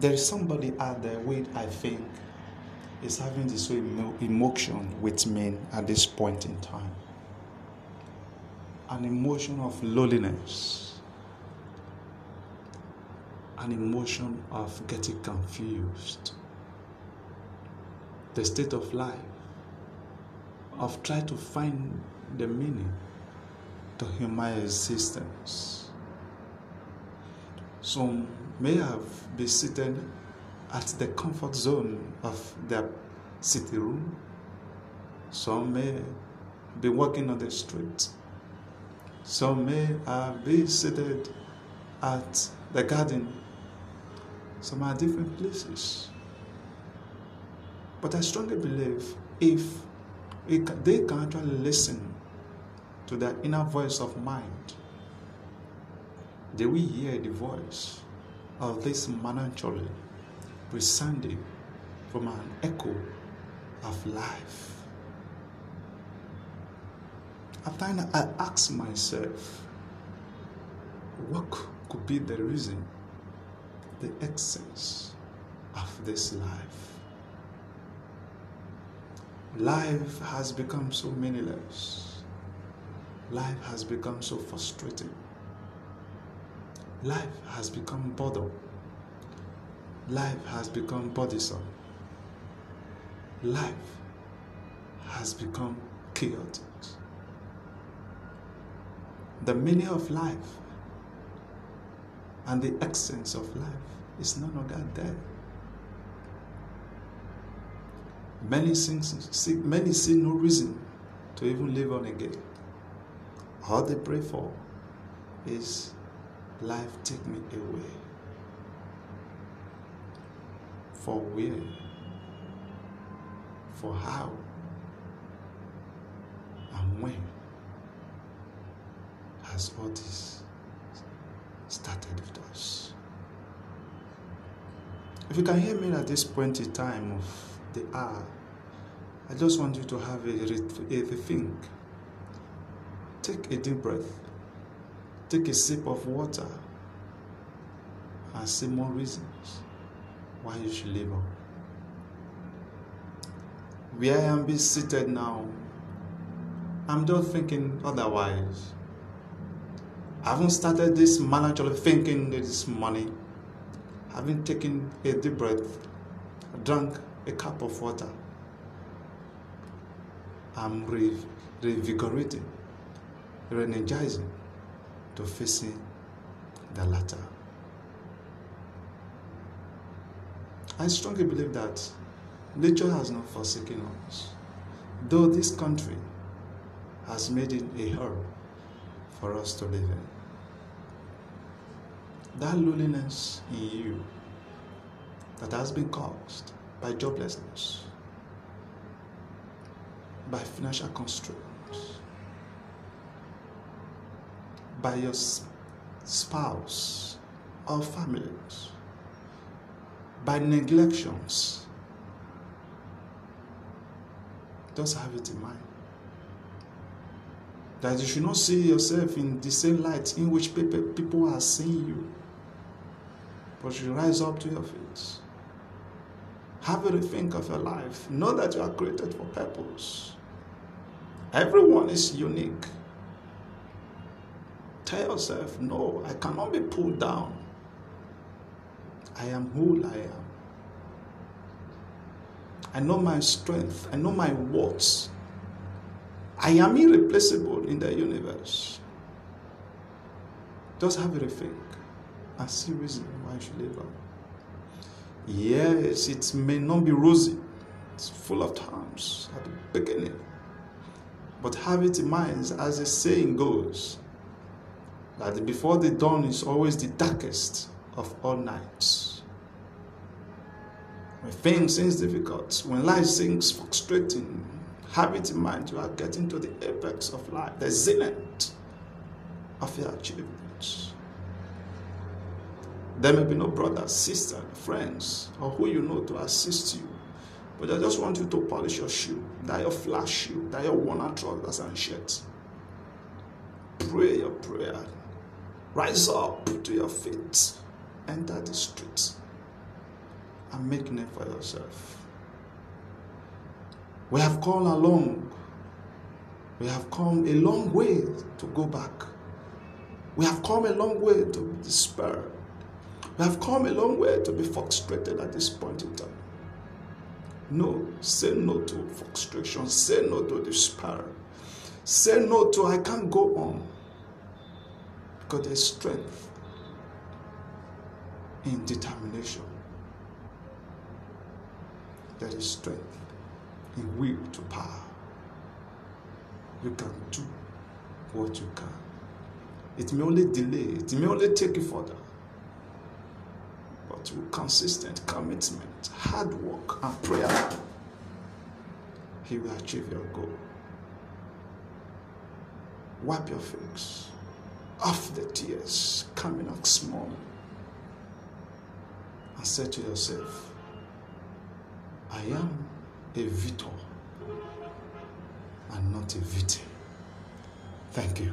There is somebody out there which I think is having this emo- emotion with me at this point in time. An emotion of loneliness, an emotion of getting confused, the state of life, of trying to find the meaning to human existence. Some may have been seated at the comfort zone of their city room. Some may be walking on the street. Some may have been seated at the garden. Some are different places. But I strongly believe if they can actually listen to the inner voice of mind, they will hear the voice of this melancholy resounding from an echo of life. At times I ask myself, what could be the reason, the essence of this life? Life has become so meaningless. Life has become so frustrating. Life has become boredom. Life has become burdensome. Life has become chaotic. The meaning of life and the essence of life is no longer there. Many, see, many see no reason to even live on again. All they pray for is life take me away. For where? For how? And when has all this started with us? If you can hear me at this point in time of the hour, I just want you to have a, a, think. Take a deep breath. Take a sip of water and see more reasons why you should live on. Where I am be seated now, I'm just thinking otherwise. I haven't started this melancholy thinking this morning. Having taken a deep breath, drank a cup of water, I'm re- revigorating, re-energizing to facing the latter. I strongly believe that nature has not forsaken us, though this country has made it a hell for us to live in. That loneliness in you that has been caused by joblessness, by financial constraints, by your spouse or families, by neglections. Just have it in mind. That you should not see yourself in the same light in which people are seeing you, but you rise up to your feet. Have a rethink of your life. Know that you are created for purpose. Everyone is unique. Tell yourself, no, I cannot be pulled down. I am who I am. I know my strength. I know my worth. I am irreplaceable in the universe. Just have a rethink and see reason why you should live on. Yes, it may not be rosy. It's full of thorns at the beginning. But have it in mind, as the saying goes, that before the dawn is always the darkest of all nights. When things seem difficult, when life seems frustrating, have it in mind you are getting to the apex of life, the zenith of your achievements. There may be no brother, sister, friends, or who you know to assist you. But I just want you to polish your shoe, that your flash shoe, that your worn trousers and shirt. Pray your prayer. Rise up to your feet. Enter the streets. and make name for yourself. We have come along. We have come a long way to go back. We have come a long way to be despaired. We have come a long way to be frustrated at this point in time. No, say no to frustration. Say no to despair. Say no to I can't go on. Because there's strength in determination. There is strength in will to power. You can do what you can. It may only delay, it may only take you further. But with consistent commitment, hard work, and prayer, He will achieve your goal. Wipe your face off the tears coming out small and say to yourself, I am a victor and not a victim. Thank you.